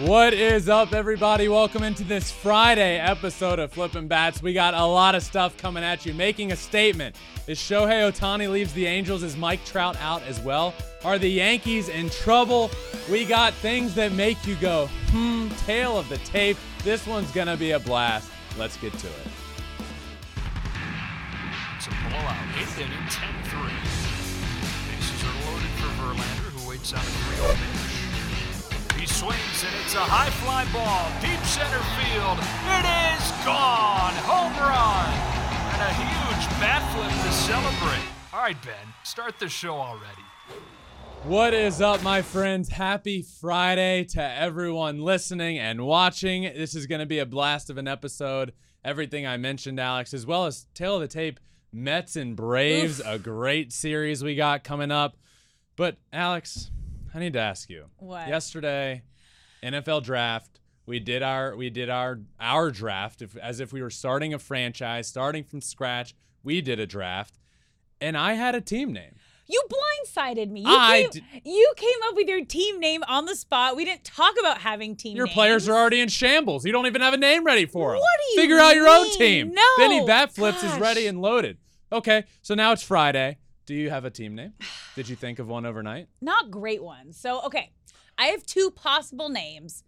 What is up, everybody? Welcome into this Friday episode of Flippin' Bats. We got a lot of stuff coming at you. Making a statement. Is Shohei Ohtani leaves the Angels? Is Mike Trout out as well? Are the Yankees in trouble? We got things that make you go, hmm, tail of the tape. This one's going to be a blast. Let's get to it. It's a blowout. Eighth inning, 10 3. Bases are loaded for Verlander, who waits out a 3 swings, and it's a high fly ball, deep center field. It is gone! Home run! And a huge bat flip to celebrate. All right, Ben, start the show already. What is up, my friends? Happy Friday to everyone listening and watching. This is going to be a blast of an episode. Everything I mentioned, Alex, as well as tail of the tape, Mets and Braves, a great series we got coming up. But, Alex, I need to ask you. What? Yesterday, NFL draft, we did our we did our our draft if, as if we were starting a franchise, starting from scratch. We did a draft, and I had a team name. You blindsided me. You, I came, you came up with your team name on the spot. We didn't talk about having team names. Your names. players are already in shambles. You don't even have a name ready for them. What do you Figure out your own team. No. Benny Bat Flips is ready and loaded. Okay, so now it's Friday. Do you have a team name? Did you think of one overnight? not great ones. So, okay, I have two possible names,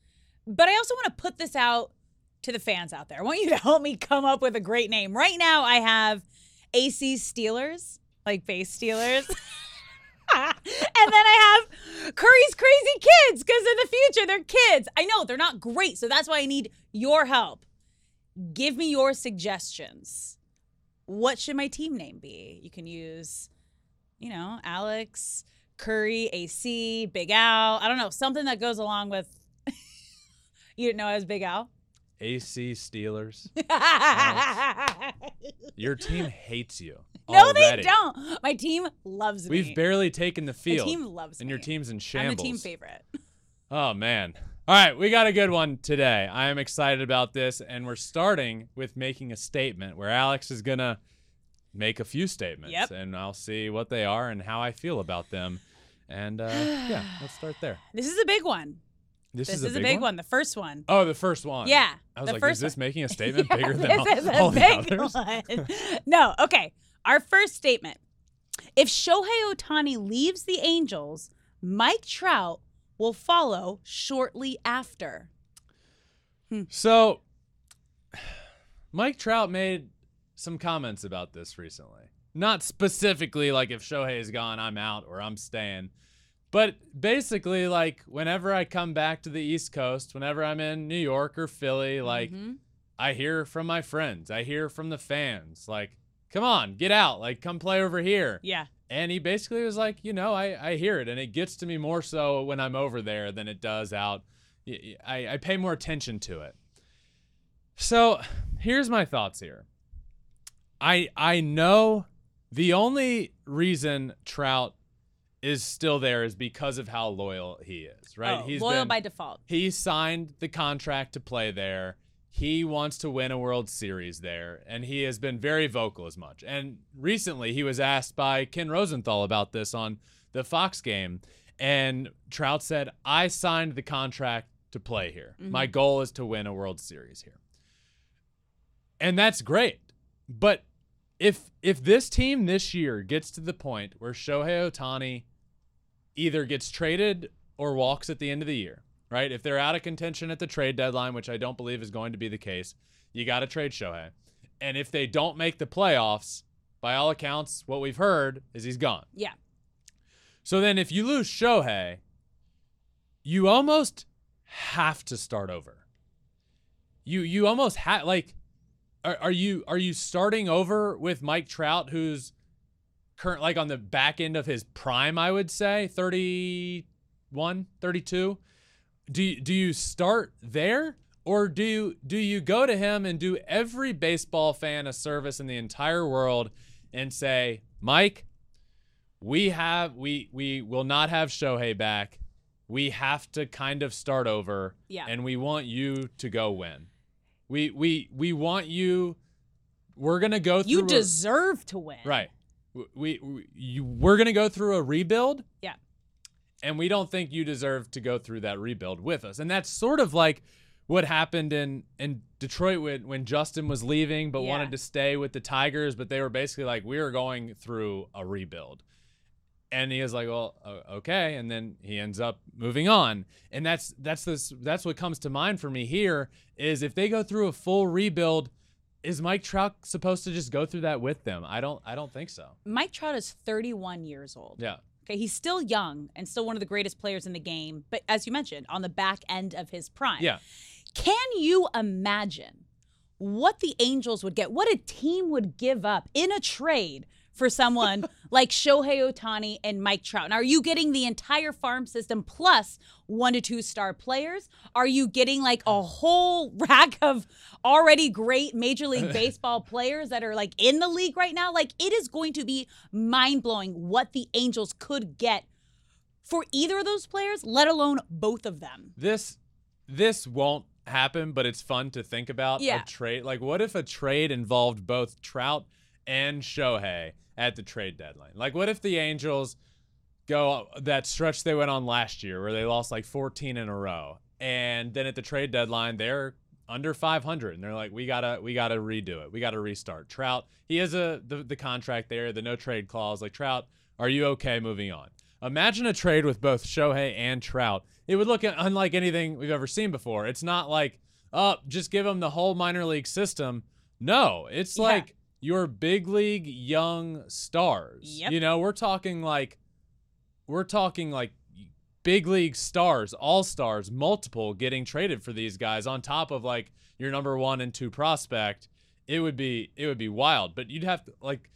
but I also want to put this out to the fans out there. I want you to help me come up with a great name. Right now, I have AC Steelers, like base Steelers. and then I have Curry's Crazy Kids because in the future they're kids. I know they're not great, so that's why I need your help. Give me your suggestions. What should my team name be? You can use, you know, Alex, Curry, AC, Big Al. I don't know, something that goes along with. you didn't know I was Big Al? AC Steelers. Your team hates you. no, already. they don't. My team loves me. We've barely taken the field. My team loves and me. your team's in shambles. I'm the team favorite. Oh man. All right, we got a good one today. I am excited about this and we're starting with making a statement where Alex is going to make a few statements Yep. and I'll see what they are and how I feel about them. And uh, yeah, let's start there. This is a big one. This, This, is, a big, one? The first one. Oh, the first one. Yeah, I was the like, first is this one. making a statement Yeah, bigger than this all, is all the big others? one. no, okay. Our first statement: If Shohei Ohtani leaves the Angels, Mike Trout will follow shortly after. So, Mike Trout made some comments about this recently. Not specifically like if Shohei is gone, I'm out or I'm staying. But basically, like whenever I come back to the East Coast, whenever I'm in New York or Philly, like Mhm. I hear from my friends, I hear from the fans, like, come on, get out, like come play over here. Yeah. And he basically was like, you know, I, I hear it, and it gets to me more so when I'm over there than it does out. I, I pay more attention to it. So here's my thoughts here. I I know the only reason Trout is still there is because of how loyal he is, right? Oh, loyal been- by default. he signed the contract to play there. He wants to win a World Series there, and he has been very vocal as much. And recently, he was asked by Ken Rosenthal about this on the Fox game, and Trout said, "I signed the contract to play here. My mm-hmm. goal is to win a World Series here." And that's great. But if if this team this year gets to the point where Shohei Ohtani either gets traded or walks at the end of the year, right? If they're out of contention at the trade deadline, which I don't believe is going to be the case, you got to trade Shohei. And if they don't make the playoffs, by all accounts, what we've heard is he's gone. Yeah. So then if you lose Shohei, you almost have to start over. You you almost have like are, are you are you starting over with Mike Trout who's current like on the back end of his prime, I would say, 31, 32? Do you, do you start there Or do you, do you go to him and do every baseball fan a service in the entire world and say, Mike, we have we we will not have Shohei back. We have to kind of start over. Yeah. And we want you to go win. We we we want you. We're gonna go through. You a- deserve to win. right. We, we you, we're gonna go through a rebuild. Yeah. And we don't think you deserve to go through that rebuild with us. And that's sort of like what happened in in Detroit when when Justin was leaving but Yeah. wanted to stay with the Tigers, but they were basically like we are going through a rebuild. And he was like, "Well, okay," and then he ends up moving on. And that's that's this that's what comes to mind for me here is if they go through a full rebuild, is Mike Trout supposed to just go through that with them? I don't I don't think so. Mike Trout is 31 years old. Yeah. Okay, he's still young and still one of the greatest players in the game, but as you mentioned, on the back end of his prime. Yeah. Can you imagine what the Angels would get? What a team would give up in a trade for someone like Shohei Ohtani and Mike Trout? Now, are you getting the entire farm system plus one to two star players? Are you getting like a whole rack of already great Major League Baseball players that are like in the league right now? Like, it is going to be mind blowing what the Angels could get for either of those players, let alone both of them. This this won't happen, but it's fun to think about Yeah. a trade. Like what if a trade involved both Trout and Shohei at the trade deadline? Like what if the Angels go that stretch they went on last year where they lost like 14 in a row and then at the trade deadline they're under 500 and they're like we got to we got to redo it. We got to restart. Trout, he has a the, the contract there, the no trade clause. Like Trout, are you okay moving on? Imagine a trade with both Shohei and Trout. It would look unlike anything we've ever seen before. It's not like, oh, just give them the whole minor league system. No, it's Yeah. like your big league young stars. Yep. You know, we're talking like, we're talking like big league stars, all stars, multiple getting traded for these guys on top of like your number one and two prospect. It would be it would be wild, but you'd have to like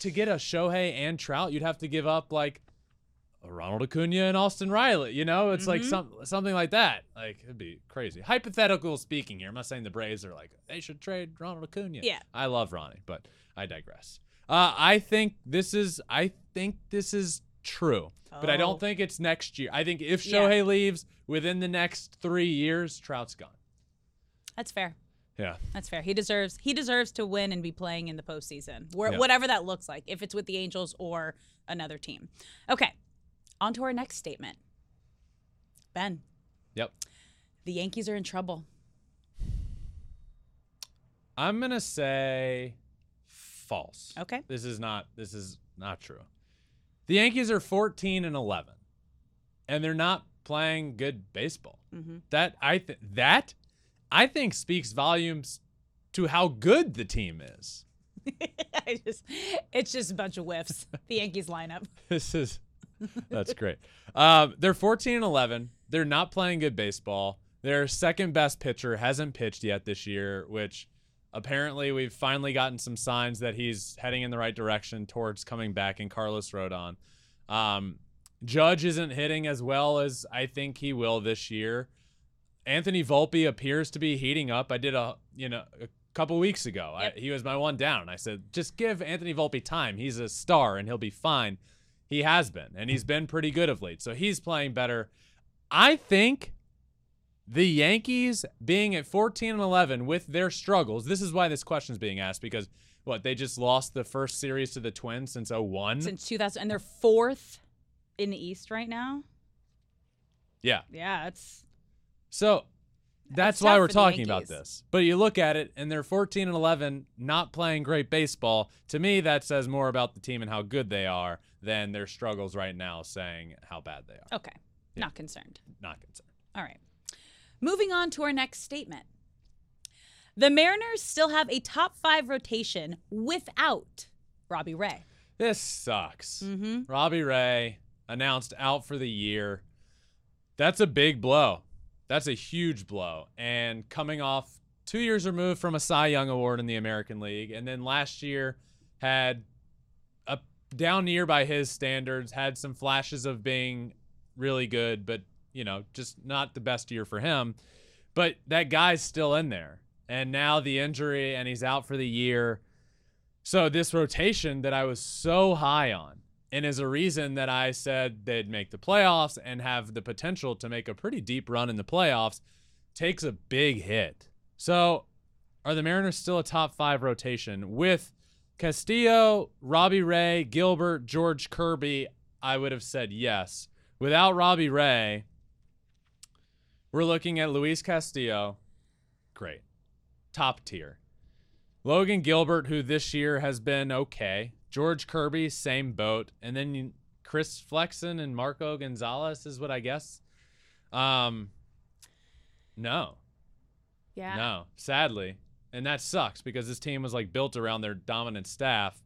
to get a Shohei and Trout, you'd have to give up like Ronald Acuna and Austin Riley. You know, it's like Mhm. some something like that. Like it'd be crazy. Hypothetical speaking here. I'm not saying the Braves are like they should trade Ronald Acuna. Yeah. I love Ronnie, but I digress. Uh, I think this is I think this is true, but I Oh. don't think it's next year. I think if Yeah. Shohei leaves within the next three years, Trout's gone. That's fair. Yeah. That's fair. He deserves he deserves to win and be playing in the postseason, where, Yeah. whatever that looks like, if it's with the Angels or another team. Okay, on to our next statement. Ben, Yep. the Yankees are in trouble. I'm gonna say false. Okay. This is not this is not true. The Yankees are 14 and 11, and they're not playing good baseball. Mhm. That I th- that I think speaks volumes to how good the team is. I just, it's just a bunch of whiffs. the Yankees lineup. This is that's great. Um, they're 14 and 11. They're not playing good baseball. Their second best pitcher hasn't pitched yet this year, which apparently we've finally gotten some signs that he's heading in the right direction towards coming back in Carlos Rodon. Um, Judge isn't hitting as well as I think he will this year. Anthony Volpe appears to be heating up. I did a you know a couple weeks ago. Yep. I, he was my one down. I said just give Anthony Volpe time. He's a star and he'll be fine. He has been, and he's been pretty good of late. So he's playing better. I think the Yankees being at 14 and 11 with their struggles. This is why this question is being asked because what they just lost the first series to the Twins since 01. Since 2000, and they're fourth in the East right now. yeah. Yeah, it's So that's why we're talking about this. But you look at it and they're 14 and 11, not playing great baseball. To me, that says more about the team and how good they are than their struggles right now, saying how bad they are. okay. Not concerned. Not concerned. All right. Moving on to our next statement. The Mariners still have a top five rotation without Robbie Ray. This sucks. Mm-hmm. Robbie Ray announced out for the year. That's a big blow. That's a huge blow. And coming off two years removed from a Cy Young Award in the American League, and then last year had a down year by his standards, had some flashes of being really good, but you know, just not the best year for him. But that guy's still in there. And now the injury, and he's out for the year. So this rotation that I was so high on, and is a reason that I said they'd make the playoffs and have the potential to make a pretty deep run in the playoffs, takes a big hit. So are the Mariners still a top five rotation with Castillo, Robbie Ray, Gilbert, George Kirby? I would have said yes. Without Robbie Ray, we're looking at Luis Castillo. Great. Top tier. Logan Gilbert, who this year has been okay. George Kirby, same boat. And then you, Chris Flexen and Marco Gonzalez is what I guess. Um, no. Yeah. No, sadly. And that sucks because this team was like built around their dominant staff.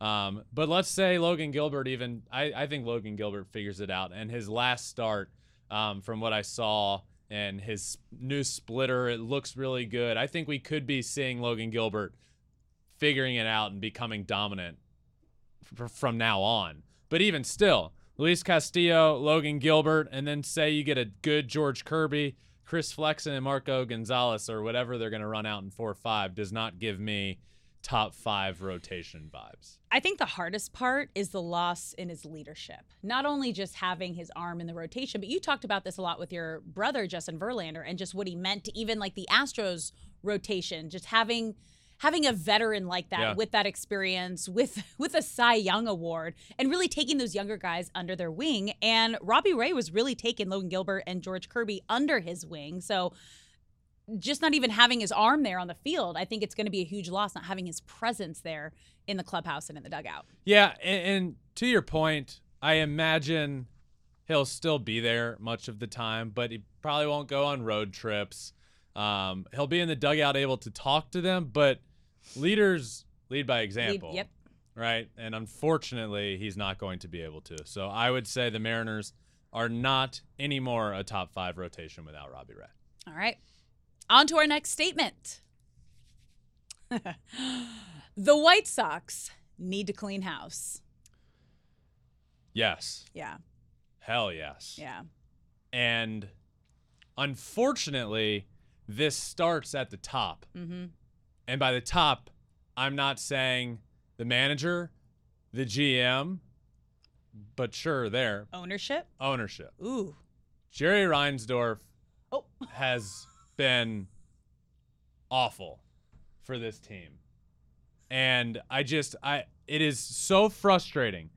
Um, but let's say Logan Gilbert even I, I think Logan Gilbert figures it out. And his last start, um, from what I saw and his new splitter, it looks really good. I think we could be seeing Logan Gilbert figuring it out and becoming dominant from now on. But even still, Luis Castillo, Logan Gilbert, and then say you get a good George Kirby, Chris Flexen, and Marco Gonzalez, or whatever they're going to run out in 4 5, does not give me top five rotation vibes. I think the hardest part is the loss in his leadership. Not only just having his arm in the rotation, but you talked about this a lot with your brother Justin Verlander and just what he meant to even like the Astros rotation, just having having a veteran like that Yeah. with that experience with with a Cy Young award and really taking those younger guys under their wing and Robbie Ray was really taking Logan Gilbert and George Kirby under his wing. So just not even having his arm there on the field, I think it's going to be a huge loss not having his presence there in the clubhouse and in the dugout. Yeah, and, and to your point, I imagine he'll still be there much of the time, but he probably won't go on road trips. Um, he'll be in the dugout able to talk to them, but leaders lead by example. yep. Right. And unfortunately, he's not going to be able to. So I would say the Mariners are not anymore a top five rotation without Robbie Ray. All right. On to our next statement. the White Sox need to clean house. Yes. Yeah. Hell yes. Yeah. And unfortunately, this starts at the top. Mm-hmm. And by the top, I'm not saying the manager, the GM, but sure, there, Ownership. ownership. Ooh. Jerry Reinsdorf Oh. has been awful for this team. And I just I it is so frustrating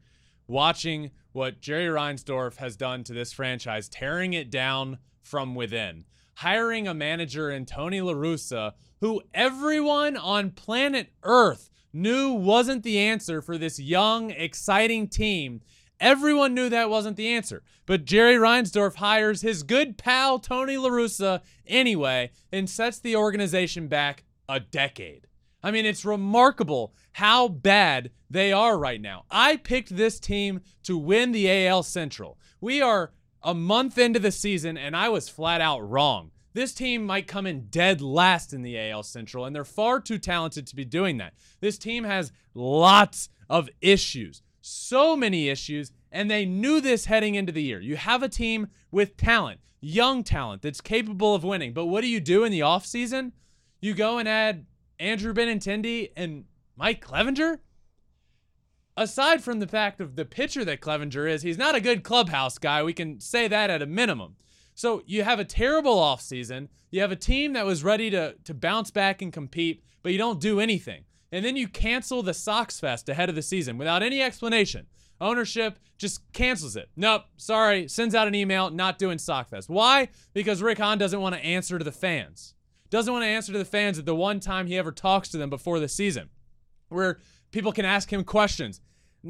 watching what Jerry Reinsdorf has done to this franchise, tearing it down from within. Hiring a manager in Tony La Russa, who everyone on planet Earth knew wasn't the answer for this young, exciting team. Everyone knew that wasn't the answer. But Jerry Reinsdorf hires his good pal Tony La Russa anyway and sets the organization back a decade. I mean, it's remarkable how bad they are right now. I picked this team to win the AL Central. We are a month into the season, and I was flat out wrong. This team might come in dead last in the AL Central, and they're far too talented to be doing that. This team has lots of issues, so many issues, and they knew this heading into the year. You have a team with talent, young talent that's capable of winning, but what do you do in the offseason? You go and add Andrew Benintendi and Mike Clevinger? Aside from the fact of the pitcher that Clevinger is, he's not a good clubhouse guy. We can say that at a minimum. So you have a terrible offseason. You have a team that was ready to, to bounce back and compete, but you don't do anything. And then you cancel the Sox Fest ahead of the season without any explanation. Ownership just cancels it. Nope, sorry, sends out an email, not doing Sox Fest. Why? Because Rick Hahn doesn't want to answer to the fans. Doesn't want to answer to the fans at the one time he ever talks to them before the season, where people can ask him questions.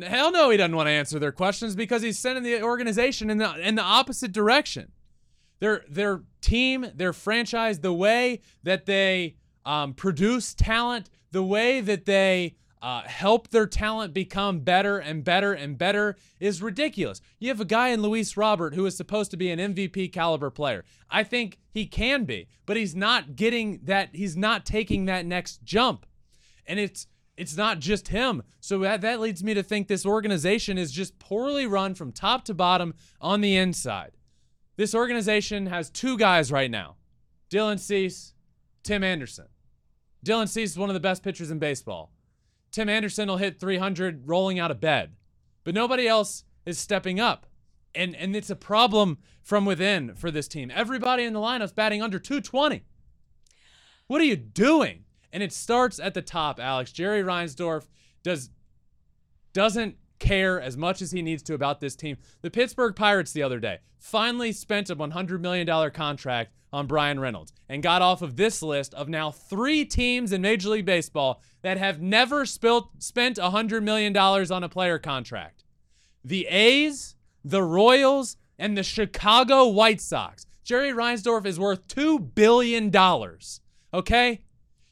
Hell no, he doesn't want to answer their questions because he's sending the organization in the in the opposite direction. Their their team, their franchise, the way that they um, produce talent, the way that they uh, help their talent become better and better and better is ridiculous. You have a guy in Luis Robert who is supposed to be an MVP caliber player. I think he can be, but he's not getting that. He's not taking that next jump, and it's it's not just him. So that, that leads me to think this organization is just poorly run from top to bottom on the inside. This organization has two guys right now Dylan Cease, Tim Anderson. Dylan Cease is one of the best pitchers in baseball. Tim Anderson will hit 300 rolling out of bed, but nobody else is stepping up. And, and it's a problem from within for this team. Everybody in the lineup's batting under 220. What are you doing? And it starts at the top, Alex. Jerry Reinsdorf does doesn't care as much as he needs to about this team. The Pittsburgh Pirates the other day finally spent a $100 million contract on Bryan Reynolds and got off of this list of now three teams in Major League Baseball that have never spilt, spent $100 million on a player contract. The A's, the Royals, and the Chicago White Sox. Jerry Reinsdorf is worth $2 billion. Okay?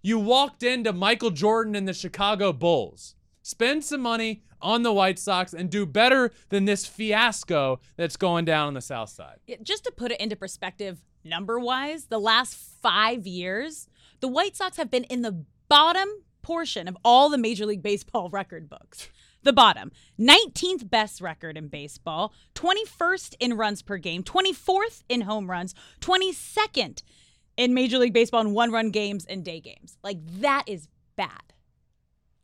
You walked into Michael Jordan and the Chicago Bulls. Spend some money on the White Sox and do better than this fiasco that's going down on the South Side. Just to put it into perspective, number wise, the last five years, the White Sox have been in the bottom portion of all the Major League Baseball record books. The bottom. 19th best record in baseball, 21st in runs per game, 24th in home runs, 22nd in Major League Baseball in one run games and day games. Like, that is bad.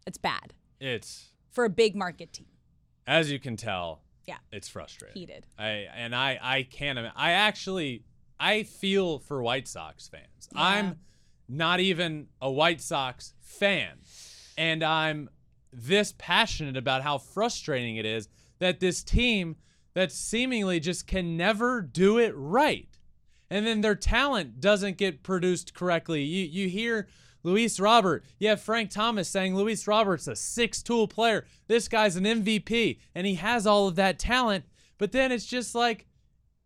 It's bad It's, for a big market team. as you can tell, Yeah. it's frustrating. Heated. I and I I can't I actually I feel for White Sox fans. I'm not even a White Sox fan and I'm this passionate about how frustrating it is that this team that seemingly just can never do it right. And then their talent doesn't get produced correctly. You you hear Luis Robert, you have Frank Thomas saying Luis Robert's a six tool player. This guy's an MVP and he has all of that talent, but then it's just like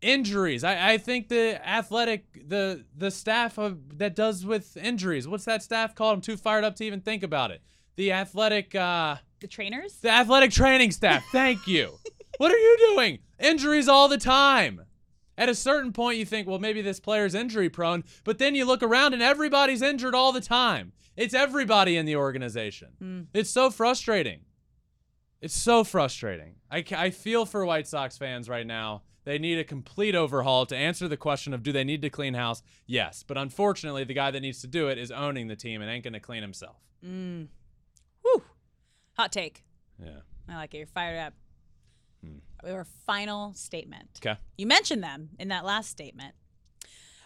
injuries. I, I think the athletic the the staff of, that does with injuries. What's that staff called? I'm too fired up to even think about it. The athletic uh The trainers? the athletic training staff. Thank you. what are you doing? Injuries all the time. At a certain point, you think, well, maybe this player's injury prone, but then you look around and everybody's injured all the time. It's everybody in the organization. Hmm. It's so frustrating. It's so frustrating. I, I feel for White Sox fans right now. They need a complete overhaul to answer the question of do they need to clean house? Yes. But unfortunately, the guy that needs to do it is owning the team and ain't going to clean himself. Hmm. Whew. Hot take. Yeah. I like it. You're fired up. Your final statement. Okay. You mentioned them in that last statement.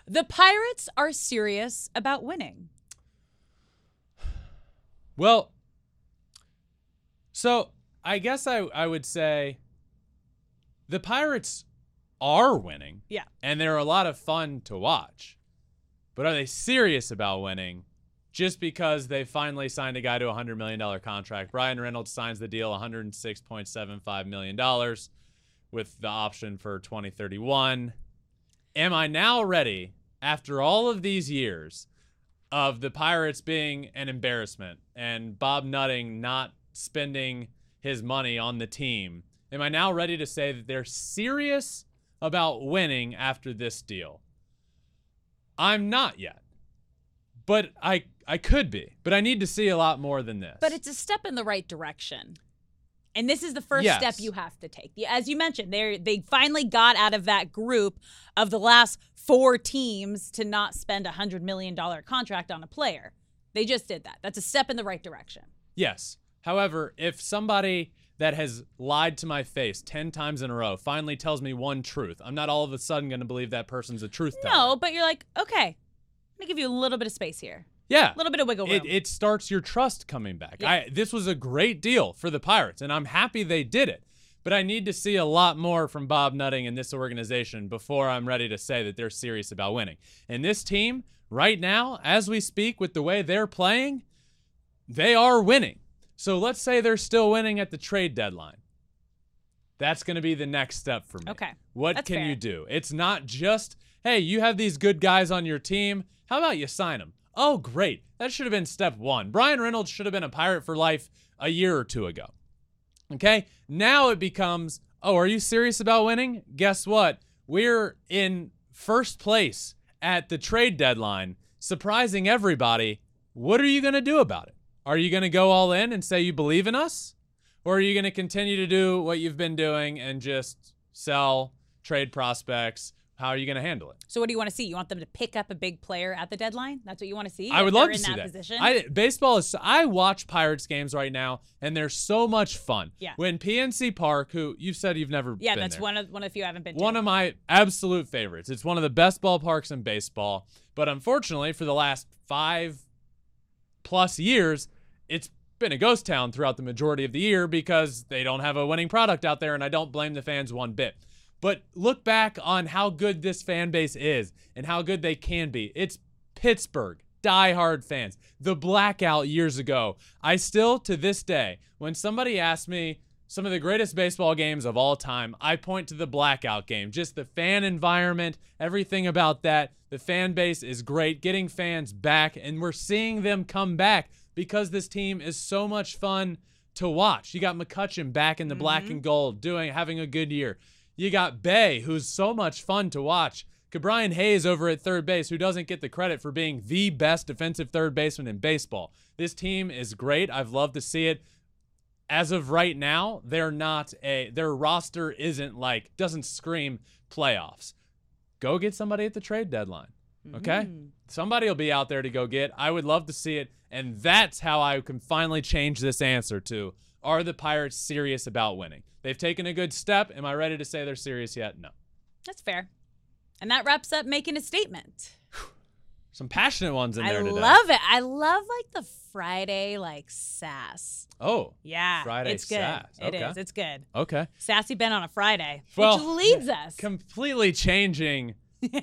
The Pirates are serious about winning. Well, so I guess I, I would say the Pirates are winning. Yeah. And they're a lot of fun to watch. But are they serious about winning just because they finally signed a guy to a $100 million contract? Bryan Reynolds signs the deal $106.75 million with the option for 2031. Am I now ready, after all of these years, of the Pirates being an embarrassment and Bob Nutting not spending his money on the team, am I now ready to say that they're serious about winning after this deal? I'm not yet. But I I could be. But I need to see a lot more than this. But it's a step in the right direction. And this is the first Yes. step you have to take. As you mentioned, they they finally got out of that group of the last four teams to not spend a hundred million dollar contract on a player. They just did that. That's a step in the right direction. Yes. However, if somebody that has lied to my face 10 times in a row finally tells me one truth, I'm not all of a sudden going to believe that person's a truth teller. No, but you're like, okay, let me give you a little bit of space here, Yeah. a little bit of wiggle room. It, it starts your trust coming back. Yeah. I, this was a great deal for the Pirates, and I'm happy they did it. But I need to see a lot more from Bob Nutting and this organization before I'm ready to say that they're serious about winning. And this team, right now, as we speak, with the way they're playing, they are winning. So let's say they're still winning at the trade deadline. That's going to be the next step for me. Okay. What That's can fair. you do? It's not just, hey, you have these good guys on your team. How about you sign them? Oh, great. That should have been step one. Bryan Reynolds should have been a pirate for life a year or two ago. Okay. Now it becomes, oh, are you serious about winning? Guess what? We're in first place at the trade deadline, surprising everybody. What are you going to do about it? Are you going to go all in and say you believe in us? Or are you going to continue to do what you've been doing and just sell trade prospects, how are you going to handle it? So what do you want to see? You want them to pick up a big player at the deadline? That's what you want to see? I would love to in see that, position. I baseball is. I watch Pirates games right now, and they're so much fun. Yeah. When PNC Park, who you said you've never yeah, been that's there. one of one of the few I haven't been to. One of my absolute favorites. It's one of the best ballparks in baseball. But unfortunately, for the last five plus years, it's been a ghost town throughout the majority of the year because they don't have a winning product out there, and I don't blame the fans one bit. But look back on how good this fan base is and how good they can be. It's Pittsburgh, diehard fans. The blackout years ago. I still, to this day, when somebody asks me some of the greatest baseball games of all time, I point to the blackout game. Just the fan environment, everything about that. The fan base is great, getting fans back, and we're seeing them come back because this team is so much fun to watch. You got McCutcheon back in the black mm-hmm. and gold, doing having a good year. You got Bae, who's so much fun to watch. Ke'Bryan Hayes over at third base, who doesn't get the credit for being the best defensive third baseman in baseball. This team is great. I've loved to see it. As of right now, they're not a their roster isn't like doesn't scream playoffs. Go get somebody at the trade deadline. Okay? Mm-hmm. Somebody will be out there to go get. I would love to see it. And that's how I can finally change this answer to are the Pirates serious about winning? They've taken a good step. Am I ready to say they're serious yet? No. That's fair. And that wraps up making a statement. Some passionate ones in I there today. I love it. I love like the Friday like sass. Oh, Yeah, Friday it's good. sass. It Okay. is. It's good. okay. Sassy Ben on a Friday, Well, which leads us. Completely changing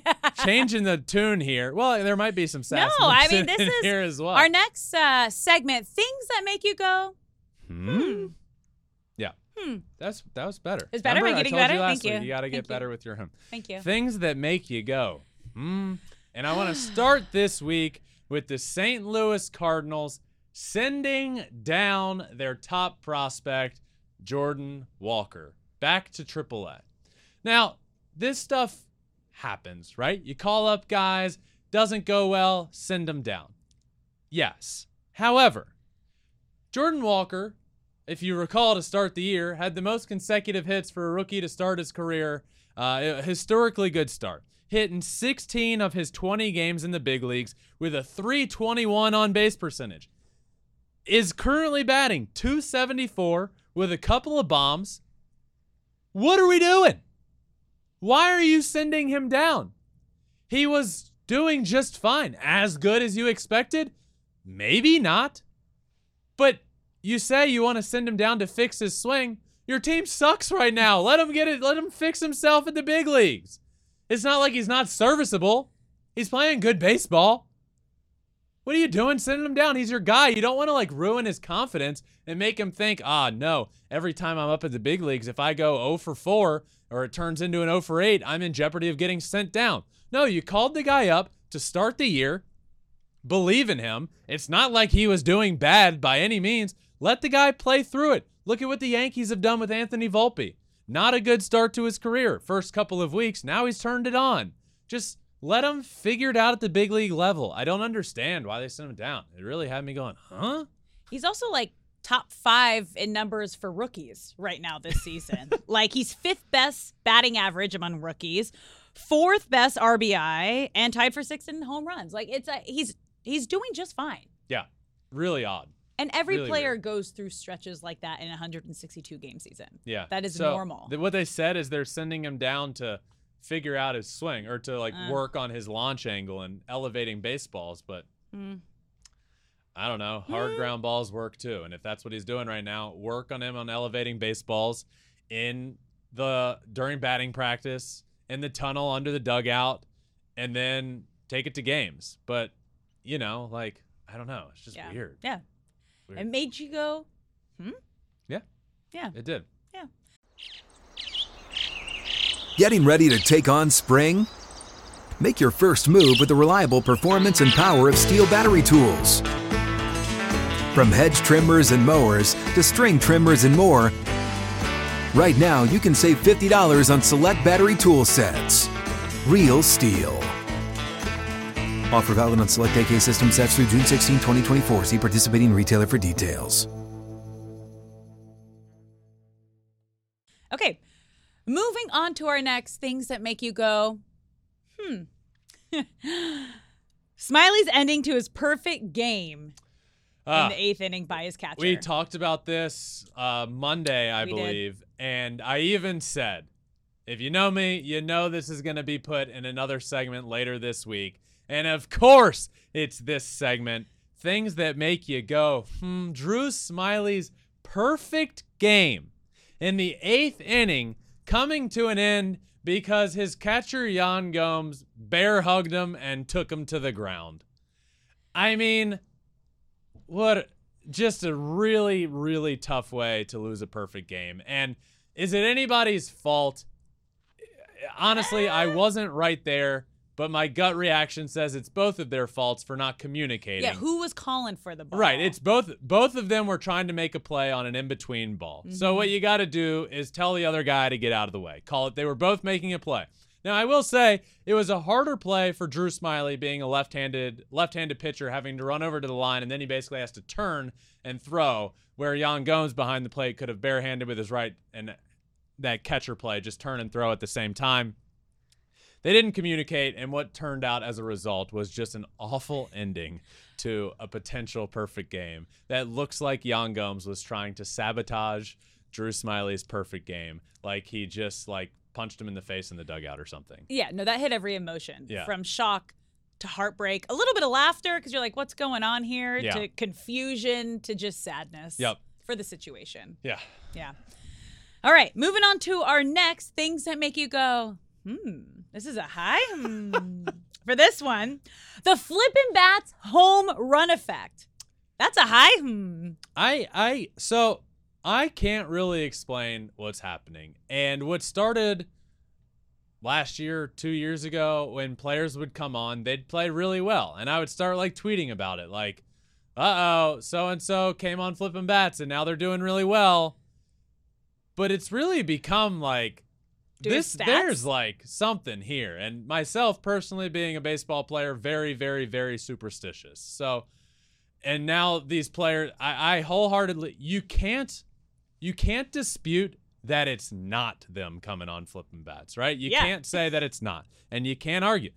changing the tune here. Well, there might be some sass no, I mean this in is here as well. our next uh, segment: things that make you go. Hmm. Yeah. Hmm. That's that was better. It's better? Remember, I'm I getting told better? You last Thank week, you. You got to get Thank you. better with your hum. Thank you. Things that make you go. Hmm. And I want to start this week with the St. Louis Cardinals sending down their top prospect, Jordan Walker, back to AAA. Now, this stuff happens, right? You call up guys, doesn't go well, send them down. Yes. However, Jordan Walker, if you recall to start the year, had the most consecutive hits for a rookie to start his career. Uh, historically good start. Hitting 16 of his 20 games in the big leagues with a 321 on base percentage. Is currently batting 274 with a couple of bombs. What are we doing? Why are you sending him down? He was doing just fine. As good as you expected? Maybe not. But you say you want to send him down to fix his swing. Your team sucks right now. Let him get it. Let him fix himself in the big leagues. It's not like he's not serviceable. He's playing good baseball. What are you doing sending him down? He's your guy. You don't want to like ruin his confidence and make him think, ah, no, every time I'm up at the big leagues, if I go 0 for 4 or it turns into an 0 for 8, I'm in jeopardy of getting sent down. No, you called the guy up to start the year. Believe in him. It's not like he was doing bad by any means. Let the guy play through it. Look at what the Yankees have done with Anthony Volpe. Not a good start to his career. First couple of weeks, now he's turned it on. Just let him figure it out at the big league level. I don't understand why they sent him down. It really had me going, huh? He's also like top five in numbers for rookies right now this season. like he's fifth best batting average among rookies, fourth best RBI, and tied for sixth in home runs. Like it's a he's he's doing just fine. Yeah, really odd. And every Really player weird. goes through stretches like that in a 162 game season. Yeah. That is So, normal. th- what they said is they're sending him down to figure out his swing or to like Uh. work on his launch angle and elevating baseballs, but Mm. I don't know. Hard ground balls work too. And if that's what he's doing right now, work on him on elevating baseballs in the during batting practice, in the tunnel under the dugout, and then take it to games. But, you know, like I don't know. It's just yeah. weird. Yeah. Weird. It made you go, hmm? Yeah. yeah, It did. yeah. Getting ready to take on spring? Make your first move with the reliable performance and power of STIHL battery tools. From hedge trimmers and mowers to string trimmers and more, right now you can save $50 on select battery tool sets. Real STIHL. Offer valid on select AK system sets through June 16, 2024. See participating retailer for details. Okay. Moving on to our next things that make you go, hmm. Smyly's ending to his perfect game Ah, in the eighth inning by his catcher. we talked about this uh, Monday, I We did. believe, and I even said, if you know me, you know this is going to be put in another segment later this week. And of course, it's this segment things that make you go, hmm, Drew Smyly's perfect game in the eighth inning coming to an end because his catcher, Yan Gomes, bear hugged him and took him to the ground. I mean, what just a really, really tough way to lose a perfect game. And is it anybody's fault? Honestly, I wasn't right there, but my gut reaction says it's both of their faults for not communicating. yeah, who was calling for the ball? Right. It's both both of them were trying to make a play on an in-between ball. So mm-hmm. what you got to do is tell the other guy to get out of the way. Call it they were both making a play. Now I will say it was a harder play for Drew Smyly being a left-handed left-handed pitcher having to run over to the line and then he basically has to turn and throw where Yan Gomes behind the plate could have barehanded with his right and that catcher play just turn and throw at the same time. They didn't communicate, and what turned out as a result was just an awful ending to a potential perfect game that looks like Yan Gomes was trying to sabotage Drew Smyly's perfect game, like he just like punched him in the face in the dugout or something. Yeah, no, that hit every emotion Yeah. from shock to heartbreak, a little bit of laughter because you're like, what's going on here? Yeah. To confusion to just sadness. Yep. For the situation. Yeah. Yeah. All right, moving on to our next things that make you go, hmm, this is a high. Hmm. For this one, the flippin' bats home run effect. That's a high. Hmm. I I so I can't really explain what's happening. And what started last year, 2 years ago when players would come on, they'd play really well and I would start like tweeting about it like, "Uh-oh, so and so came on flipping bats and now they're doing really well." But it's really become like this there's like something here and myself personally being a baseball player very very very superstitious. So and now these players I, I wholeheartedly you can't you can't dispute that it's not them coming on flipping bats, right? You Yeah. can't say that it's not, and you can't argue.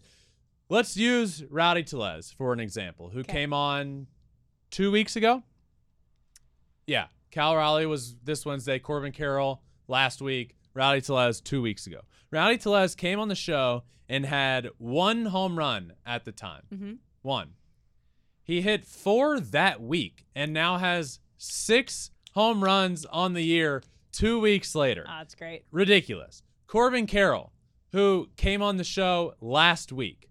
Let's use Rowdy Tellez for an example, who Okay. came on two weeks ago. Yeah, Cal Raleigh was this Wednesday, Corbin Carroll last week, Rowdy Tellez two weeks ago. Rowdy Tellez came on the show and had one home run at the time. Mhm. One. He hit four that week and now has six home runs on the year two weeks later. Oh, that's great. Ridiculous. Corbin Carroll, who came on the show last week,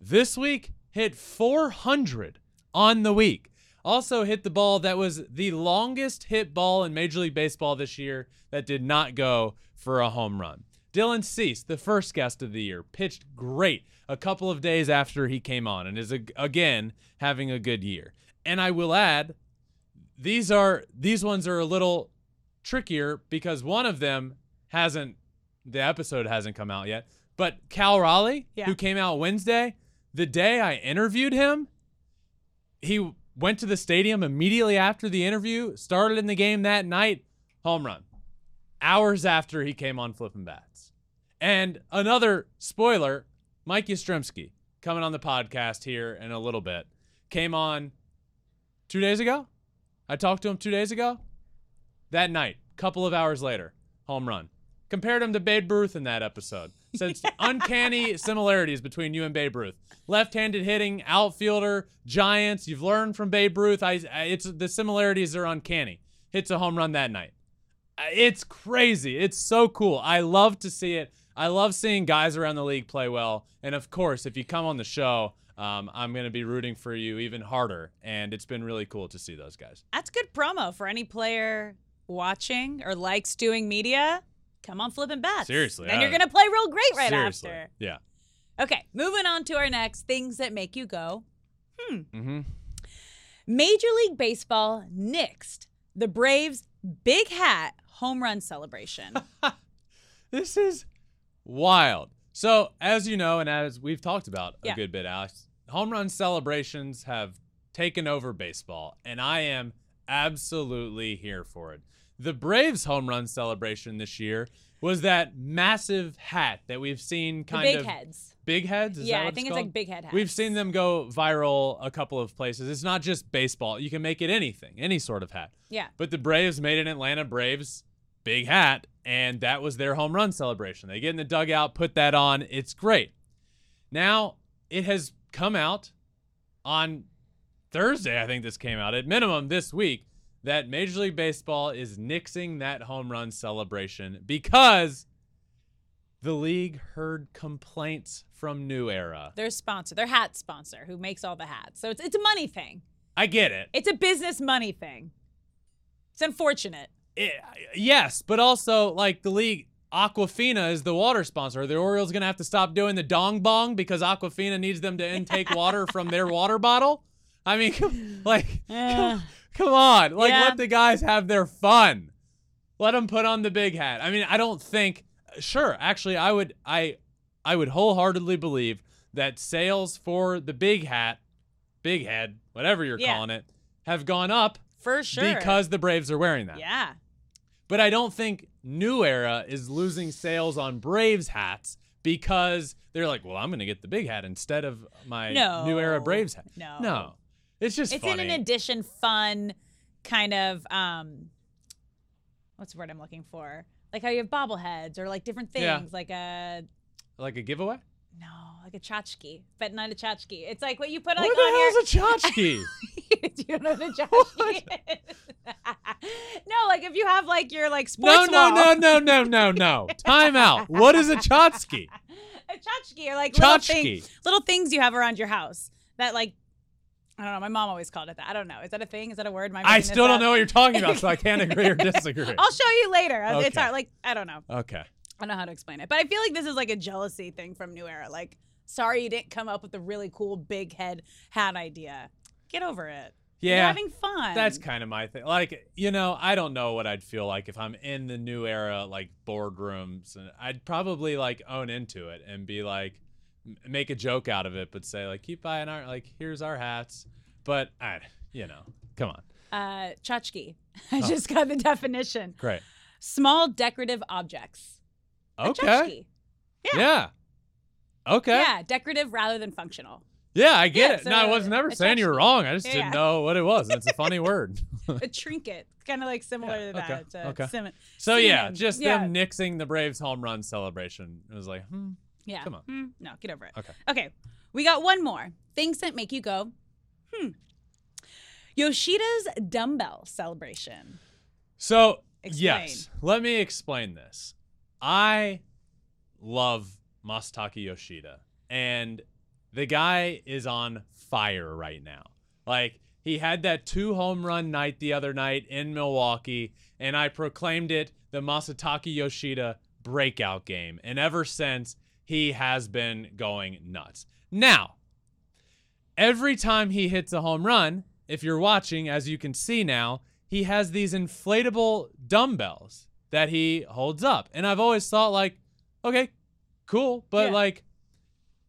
this week hit 400 on the week. Also hit the ball that was the longest hit ball in Major League Baseball this year that did not go for a home run. Dylan Cease, the first guest of the year, pitched great a couple of days after he came on and is again having a good year. And I will add, these are these ones are a little trickier because one of them hasn't the episode hasn't come out yet. But Cal Raleigh, Yeah. who came out Wednesday, the day I interviewed him, he went to the stadium immediately after the interview, started in the game that night, home run. Hours after he came on flipping bats. And another spoiler, Mike Yastrzemski, coming on the podcast here in a little bit, came on two days ago. I talked to him two days ago. That night, couple of hours later, home run. Compared him to Babe Ruth in that episode. Since uncanny similarities between you and Babe Ruth. Left-handed hitting, outfielder, Giants. You've learned from Babe Ruth. I, it's the similarities are uncanny. Hits a home run that night. Uh, It's crazy. It's so cool. I love to see it. I love seeing guys around the league play well. And of course, if you come on the show, um, I'm going to be rooting for you even harder. And it's been really cool to see those guys. That's good promo for any player watching or likes doing media. Come on, flipping bats. Seriously, Then you're going to play real great right Seriously. after. Yeah. Okay, moving on to our next things that make you go. hmm. Mm-hmm. Major League Baseball nixed the Braves' big hat home run celebration. This is wild. So, as you know, and as we've talked about a Yeah. good bit, Alex, home run celebrations have taken over baseball, and I am absolutely here for it. The Braves' home run celebration this year was that massive hat that we've seen The kind big of heads. big heads. Is yeah, I think it's it's like big head hats. We've seen them go viral a couple of places. It's not just baseball. You can make it anything, any sort of hat. Yeah. But the Braves made an Atlanta Braves big hat, and that was their home run celebration. They get in the dugout, put that on. It's great. Now, it has come out on Thursday, I think this came out, at minimum this week, that Major League Baseball is nixing that home run celebration because the league heard complaints from New Era. Their sponsor, their hat sponsor, who makes all the hats. So it's it's a money thing. I get it. It's a business money thing. It's unfortunate. it, yes, but also like the league, Aquafina is the water sponsor. Are the Orioles gonna have to stop doing the dong bong because Aquafina needs them to intake water from their water bottle? I mean, like, come, come on, like Yeah. let the guys have their fun. Let them put on the big hat. I mean, I don't think. Sure, actually, I would, I, I would wholeheartedly believe that sales for the big hat, big head, whatever you're Yeah. calling it, have gone up For sure. because the Braves are wearing that. Yeah. But I don't think New Era is losing sales on Braves hats because they're like, well, I'm going to get the big hat instead of my No. New Era Braves hat. No. No. It's just It's funny. in an addition fun kind of um what's the word I'm looking for? Like how you have bobbleheads or like different things, Yeah. like a like a giveaway? no, like a tchotchke, but not a tchotchke. It's like what you put like what the on your hell is a tchotchke? Do you know what a tchotchke is? no, like if you have like your like sports no, wall. no, no, no, no, no. Time out. What is a tchotchke? a tchotchke are like little, thing, little things you have around your house that like I don't know. My mom always called it that. I don't know. Is that a thing? Is that a word? Am I still don't up? know what you're talking about, so I can't agree or disagree. I'll show you later. It's hard. Like I don't know. Okay. I don't know how to explain it, but I feel like this is like a jealousy thing from New Era. Like, sorry you didn't come up with a really cool big head hat idea. Get over it. You're Yeah. having fun. That's kind of my thing. Like, you know, I don't know what I'd feel like if I'm in the new era, like boardrooms, and I'd probably like own into it and be like, make a joke out of it, but say like, keep buying our like, here's our hats. But I, you know, come on, uh, tchotchke. I Oh. just got the definition. great, Small decorative objects. Okay, tchotchke. yeah, okay, Yeah, decorative rather than functional. yeah, I get Yeah, it. so no, I was never saying you were wrong. I just Yeah. didn't know what it was. It's a funny word. A trinket. Kind of like similar Yeah, to that. okay, It's okay. sim- So yeah, just yeah. them nixing the Braves home run celebration. It was like, hmm, Yeah. Come on. Hmm, no, get over it. Okay. Okay. We got one more. Things that make you go, hmm. Yoshida's dumbbell celebration. So, Explain. yes, let me explain this. I love Masataka Yoshida, and the guy is on fire right now. Like, he had that two home run night the other night in Milwaukee, and I proclaimed it the Masataka Yoshida breakout game. And ever since, he has been going nuts. Now, every time he hits a home run, if you're watching, as you can see now, he has these inflatable dumbbells that he holds up. And I've always thought, like, okay, cool, but Yeah. like,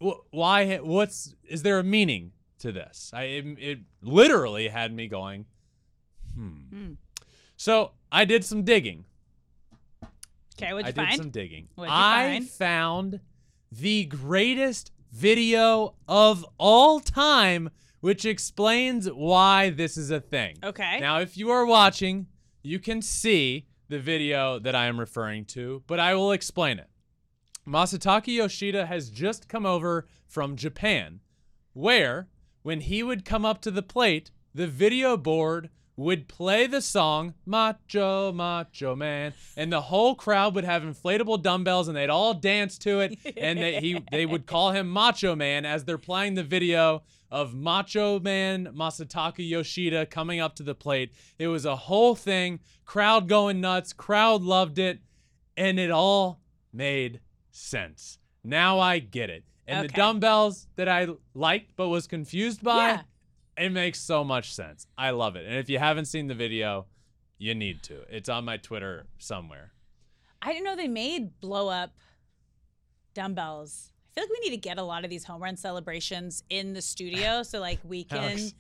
wh- why? What's is there a meaning to this? I it, it literally had me going, hmm. Hmm. So I did some digging. Okay, what'd you I you did find? some digging. What'd you I find? found the greatest video of all time, which explains why this is a thing. Okay. Now, if you are watching, you can see the video that I am referring to, but I will explain it. Masataka Yoshida has just come over from Japan, where when he would come up to the plate, the video board would play the song Macho Macho Man, and the whole crowd would have inflatable dumbbells and they'd all dance to it, and they, he they would call him Macho Man as they're playing the video of Macho Man Masataka Yoshida coming up to the plate. It was a whole thing, crowd going nuts, crowd loved it, and it all made sense. Now I get it. And the dumbbells that I liked but was confused by, Yeah. It makes so much sense. I love it. And if you haven't seen the video, you need to. It's on my Twitter somewhere. I didn't know they made blow up dumbbells. I feel like we need to get a lot of these home run celebrations in the studio so like we can Alex,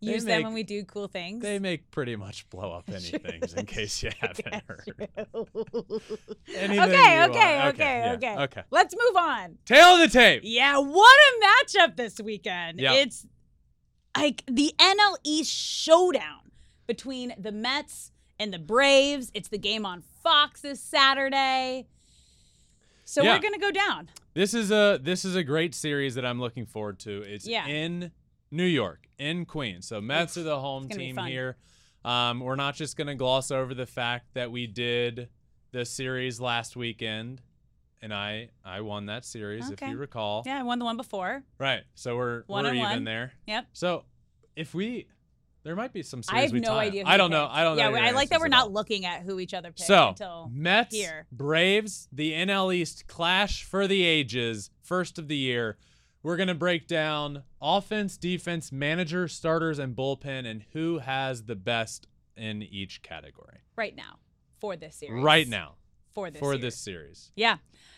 use them when we do cool things. They make pretty much blow up anything in case you haven't heard. Okay, okay, okay, yeah, okay. Okay. Let's move on. Tale of the tape. Yeah, what a matchup this weekend. Yep. It's like the NL East showdown between the Mets and the Braves. It's the game on Fox this Saturday. So Yeah. we're going to go down. This is a this is a great series that I'm looking forward to. It's Yeah. in New York, in Queens. So Mets are the home team here. Um, we're not just gonna gloss over the fact that we did the series last weekend, and I I won that series Okay. if you recall. Yeah, I won the one before. Right. So we're One we're even one. there. Yep. So if we there might be some series I have we no tie. idea. I don't know. I don't yeah, know. your I like that we're not looking at who each other picked So until Mets, here. Braves, the NL East clash for the ages, first of the year. We're gonna break down offense, defense, manager, starters, and bullpen, and who has the best in each category right now for this series. right now For this for this series. Yeah.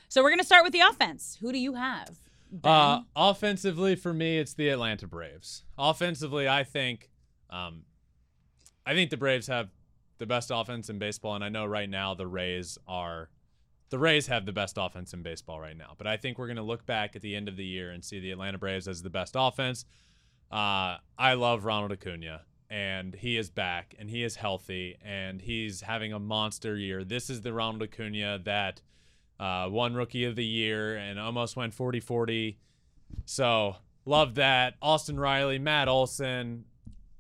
So we're going to start with the offense. Who do you have? Uh, offensively, for me, it's the Atlanta Braves. Offensively, I think, um, I think the Braves have the best offense in baseball, and I know right now the Rays are, the Rays have the best offense in baseball right now. But I think we're going to look back at the end of the year and see the Atlanta Braves as the best offense. Uh, I love Ronald Acuna, and he is back, and he is healthy, and he's having a monster year. This is the Ronald Acuna that uh, won Rookie of the Year and almost went 40 40. So, love that. Austin Riley, Matt Olson,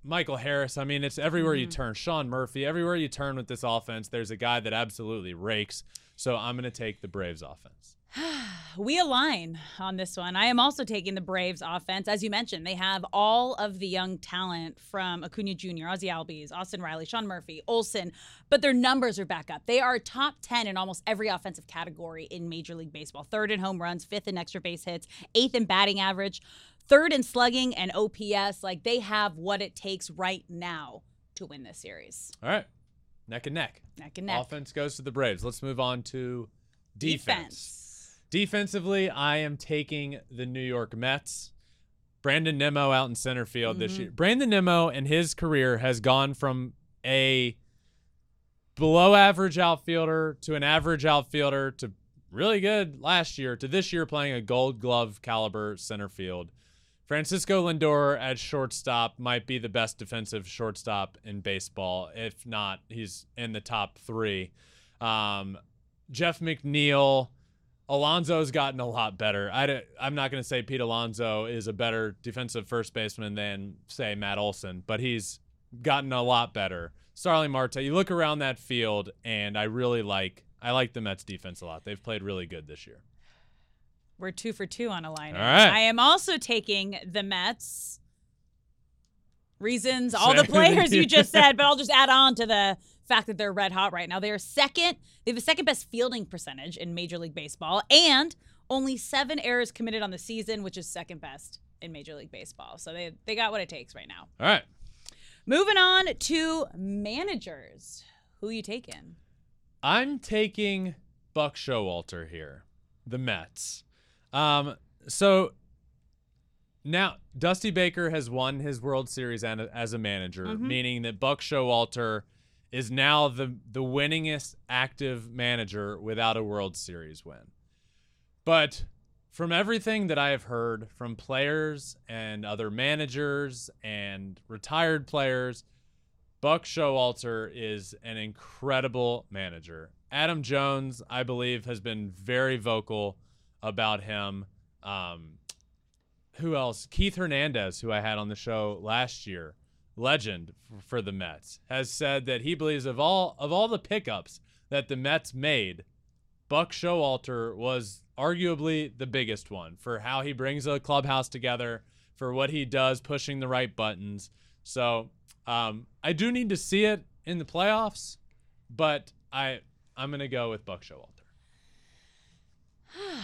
Michael Harris. I mean, it's everywhere you turn. Sean Murphy, everywhere you turn with this offense, there's a guy that absolutely rakes. So, I'm going to take the Braves offense. we align on this one. I am also taking the Braves offense. As you mentioned, they have all of the young talent from Acuna Jr., Ozzy Albies, Austin Riley, Sean Murphy, Olson, but their numbers are back up. They are top 10 in almost every offensive category in Major League Baseball. Third in home runs, fifth in extra base hits, eighth in batting average, third in slugging and OPS. Like they have what it takes right now to win this series. All right. Neck and neck. Neck and neck. Offense goes to the Braves. Let's move on to defense. Defense. Defensively, I am taking the New York Mets. Brandon Nimmo out in center field this Mm-hmm. year. Brandon Nimmo in his career has gone from a below average outfielder to an average outfielder to really good last year to this year playing a gold glove caliber center field. Francisco Lindor at shortstop might be the best defensive shortstop in baseball. If not, he's in the top three. Um, Jeff McNeil, Alonso's gotten a lot better. I d- I'm not going to say Pete Alonso is a better defensive first baseman than, say, Matt Olson, but he's gotten a lot better. Starling Marte, you look around that field, and I really like I like the Mets defense a lot. They've played really good this year. We're two for two on a line. All right. I am also taking the Mets. Reasons, all the players you just said, but I'll just add on to the fact that they're red hot right now. They are second. They have the second best fielding percentage in Major League Baseball, and only seven errors committed on the season, which is second best in Major League Baseball. So they they got what it takes right now. All right. Moving on to managers. Who you taking? I'm taking Buck Showalter here, the Mets. Um, so now Dusty Baker has won his World Series as a manager, meaning that Buck Showalter is now the the winningest active manager without a World Series win. But from everything that I have heard from players and other managers and retired players, Buck Showalter is an incredible manager. Adam Jones, I believe, has been very vocal about him. Um, who else? Keith Hernandez, who I had on the show last year, legend for the Mets, has said that he believes of all of all the pickups that the Mets made, Buck Showalter was arguably the biggest one for how he brings a clubhouse together, for what he does, pushing the right buttons. So um, I do need to see it in the playoffs, but I I'm gonna go with Buck Showalter.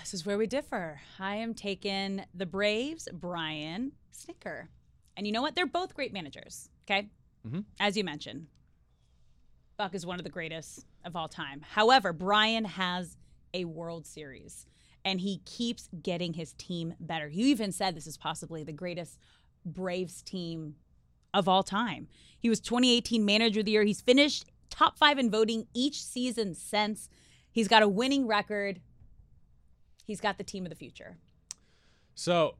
This is where we differ. I am taking the Braves, Brian Snitker. And you know what? They're both great managers, okay? Mhm. As you mentioned, Buck is one of the greatest of all time. However, Brian has a World Series and he keeps getting his team better. You even said this is possibly the greatest Braves team of all time. He was 2018 Manager of the Year. He's finished top five in voting each season since. He's got a winning record. He's got the team of the future. So,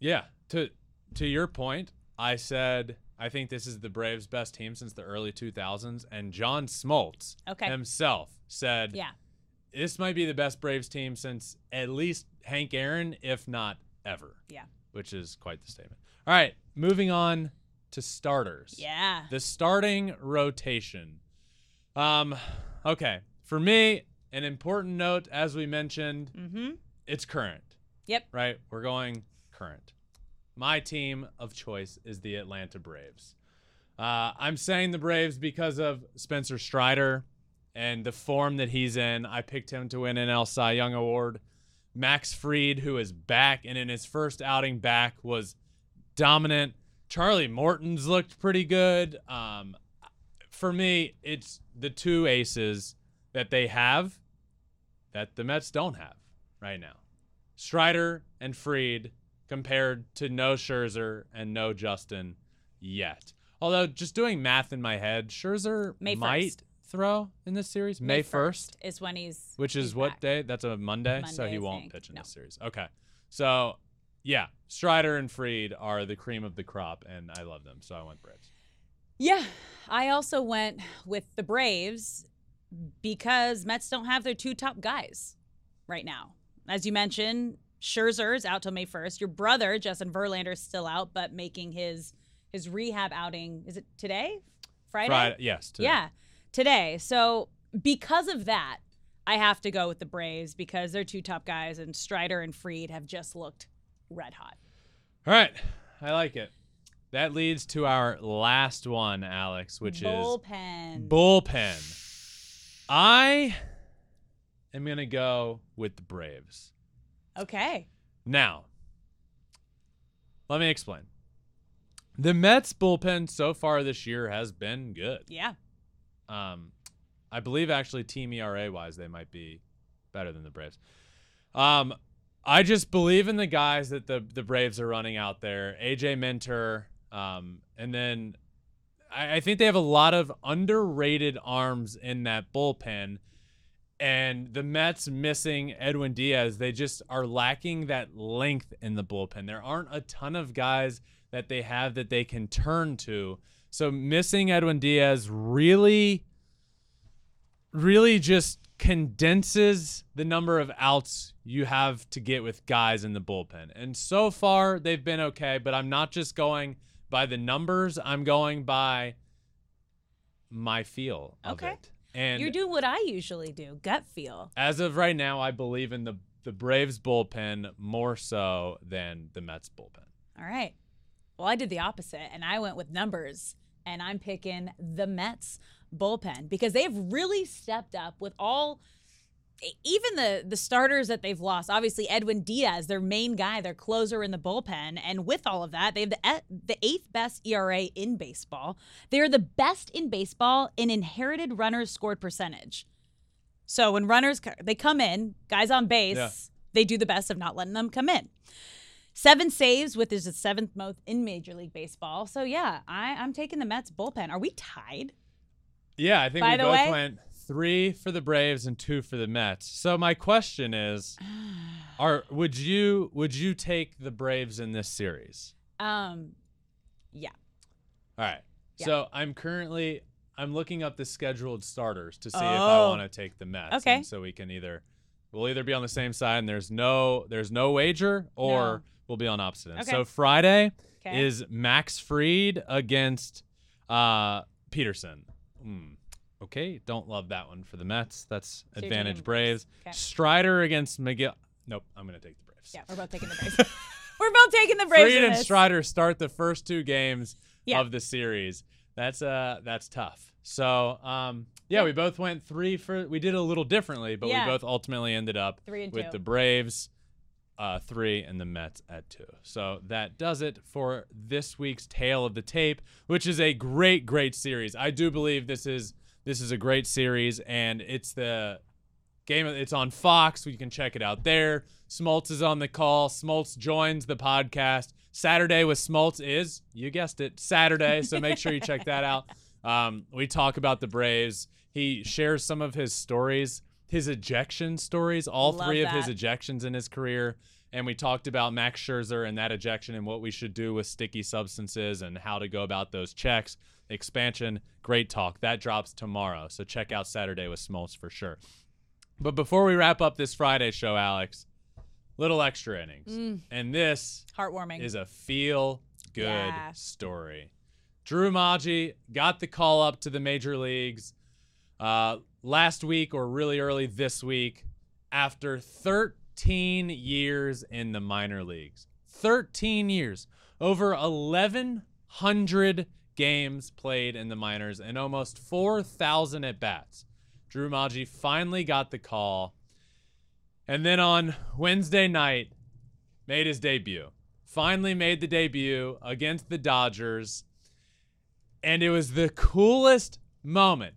yeah, to to your point, I said I think this is the Braves' best team since the early 2000s, and John Smoltz Okay. himself said, Yeah. this might be the best Braves team since at least Hank Aaron, if not ever." Yeah. which is quite the statement. All right, moving on to starters. Yeah. The starting rotation. Um, okay. For me, an important note, as we mentioned, Mm-hmm. it's current. Yep. Right? We're going current. My team of choice is the Atlanta Braves. Uh, I'm saying the Braves because of Spencer Strider and the form that he's in. I picked him to win an El Cy Young Award. Max Fried, who is back and in his first outing back, was dominant. Charlie Morton's looked pretty good. Um, for me, it's the two aces that they have that the Mets don't have right now. Strider and Freed compared to no Scherzer and no Justin yet. Although just doing math in my head, Scherzer May might 1st. throw in this series. May, 1st, is when he's which is he's what back. day? That's a Monday, so he I won't think. pitch in No. this series. Okay. So, yeah, Strider and Fried are the cream of the crop, and I love them, so I went Braves. Yeah, I also went with the Braves because Mets don't have their two top guys right now. As you mentioned, Scherzer is out till May 1st. Your brother, Justin Verlander, is still out, but making his his rehab outing. Is it today? Friday? Friday, yes. today. Yeah, today. So because of that, I have to go with the Braves because they're two top guys and Strider and Fried have just looked red hot. All right, I like it. That leads to our last one, Alex, which is bullpen. bullpen. I am gonna go with the Braves. Okay. Now, let me explain. The Mets bullpen so far this year has been good. Yeah. Um, I believe actually team ERA wise they might be better than the Braves. Um, I just believe in the guys that the the Braves are running out there. AJ Minter, um, and then I, I think they have a lot of underrated arms in that bullpen. And the Mets missing Edwin Diaz, they just are lacking that length in the bullpen. There aren't a ton of guys that they have that they can turn to. So missing Edwin Diaz really, really just condenses the number of outs you have to get with guys in the bullpen. And so far, they've been okay, but I'm not just going by the numbers, I'm going by my feel of Okay. it. And You're doing what I usually do, gut feel. as of right now, I believe in the the Braves bullpen more so than the Mets bullpen. All right. Well, I did the opposite and I went with numbers and I'm picking the Mets bullpen because they've really stepped up with all even the the starters that they've lost. Obviously Edwin Diaz, their main guy, their closer in the bullpen, and with all of that, they have the the eighth best ERA in baseball. They're the best in baseball in inherited runners scored percentage. So when runners they come in, guys on base, Yeah. they do the best of not letting them come in. Seven saves, with is the seventh most in Major League Baseball. So yeah, I, I'm taking the Mets bullpen. Are we tied? Yeah, I think By we the both way- went three for the Braves and two for the Mets. So my question is, are would you would you take the Braves in this series? Um, yeah. All right. Yeah. So I'm currently I'm looking up the scheduled starters to see if I Oh. want to take the Mets. Okay. And so we can either we'll either be on the same side and there's no there's no wager or No. we'll be on opposite ends. Okay. So Friday Okay. is Max Fried against uh Peterson. Hmm. Okay, don't love that one for the Mets. That's you're advantage Braves. Okay. Strider against Megill. Nope, I'm gonna take the Braves. yeah, we're both taking the Braves. we're both taking the Braves. Fried and. Strider start the first two games Yeah. of the series. That's uh that's tough. So um yeah, we both went three for we did a little differently, but Yeah. we both ultimately ended up Three and with two. the Braves uh three and the Mets at two. So that does it for this week's Tale of the Tape, which is a great, great series. I do believe this is this is a great series and it's the game. It's on Fox. You can check it out there. Smoltz is on the call. Smoltz joins the podcast. Saturday with Smoltz is, you guessed it, Saturday. So make sure you check that out. Um, we talk about the Braves. He shares some of his stories, his ejection stories, all Love three of his ejections in his career. And we talked about Max Scherzer and that ejection and what we should do with sticky substances and how to go about those checks. Expansion, great talk. That drops tomorrow. So check out Saturday with Smoltz for sure. But before we wrap up this Friday show, Alex, little extra innings. And this Heartwarming. is a feel good Yeah. story. Drew Maggi got the call up to the major leagues uh, last week or really early this week after 13 years in the minor leagues. 13 years. Over 1,100 games played in the minors and almost 4,000 at bats. Drew Maggi finally got the call. And then on Wednesday night, made his debut. Finally made the debut against the Dodgers. And it was the coolest moment.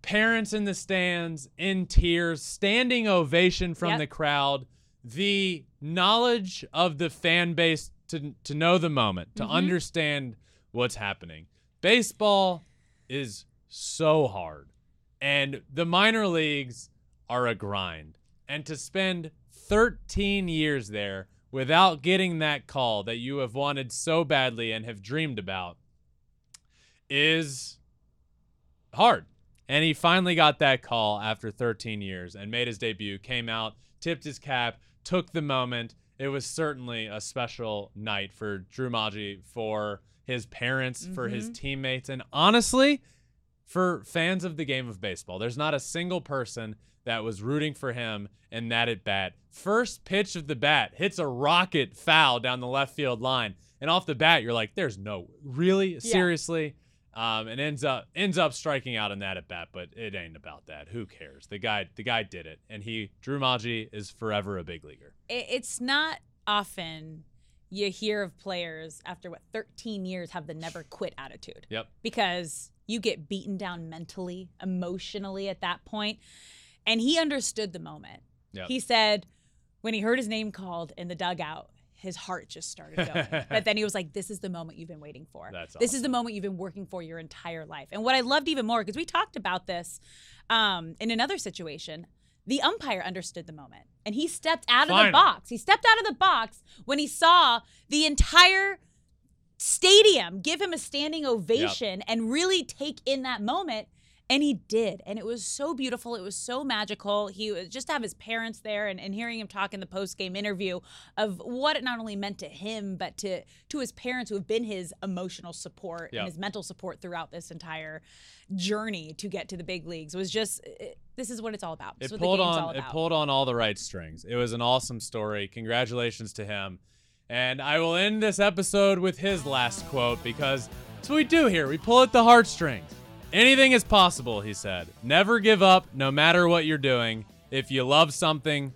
Parents in the stands, in tears, standing ovation from Yep. the crowd. The knowledge of the fan base to, to know the moment, to mm-hmm. understand what's happening. Baseball is so hard. And the minor leagues are a grind. And to spend 13 years there without getting that call that you have wanted so badly and have dreamed about is hard. And he finally got that call after 13 years and made his debut, came out, tipped his cap, took the moment. It was certainly a special night for Drew Maggi, for his parents, for his teammates, and honestly, for fans of the game of baseball. There's not a single person that was rooting for him in that at bat. First pitch of the bat hits a rocket foul down the left field line, and off the bat, you're like, "There's no really seriously." Um, and ends up ends up striking out in that at bat, but it ain't about that. Who cares? The guy the guy did it, and he Drew Maggi is forever a big leaguer. it's not often you hear of players after what 13 years have the never quit attitude Yep. because you get beaten down mentally, emotionally at that point. And he understood the moment. Yep. He said when he heard his name called in the dugout, his heart just started going. but then he was like, This is the moment you've been waiting for. That's This is the moment you've been working for your entire life. And what I loved even more, because we talked about this um, in another situation, the umpire understood the moment and he stepped out of the box. He stepped out of the box when he saw the entire stadium give him a standing ovation and really take in that moment. And he did. And it was so beautiful. It was so magical. He was just to have his parents there and, and hearing him talk in the post game interview of what it not only meant to him, but to to his parents who have been his emotional support Yep. and his mental support throughout this entire journey to get to the big leagues. Was just it, this is what it's all about. It pulled the game's all on it pulled on all the right strings. It was an awesome story. Congratulations to him. And I will end this episode with his last quote because that's what we do here. We pull at the heartstrings. Anything is possible, he said. Never give up, no matter what you're doing. If you love something,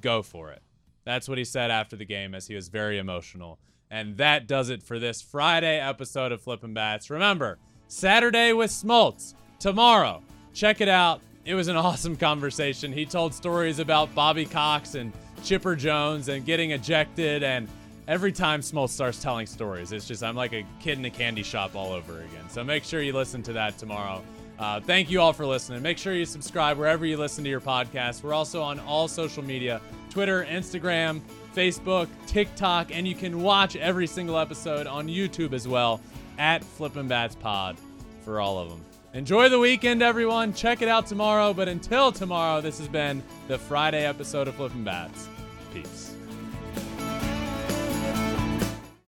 go for it. That's what he said after the game as he was very emotional. And that does it for this Friday episode of Flippin' Bats. Remember, Saturday with Smoltz. Tomorrow, check it out. It was an awesome conversation. He told stories about Bobby Cox and Chipper Jones and getting ejected. And every time Smoltz starts telling stories, it's just, I'm like a kid in a candy shop all over again. So make sure you listen to that tomorrow. Uh, thank you all for listening. Make sure you subscribe wherever you listen to your podcast. We're also on all social media Twitter, Instagram, Facebook, TikTok, and you can watch every single episode on YouTube as well at Flippin' Bats Pod for all of them. Enjoy the weekend, everyone. Check it out tomorrow. But until tomorrow, this has been the Friday episode of Flippin' Bats. Peace.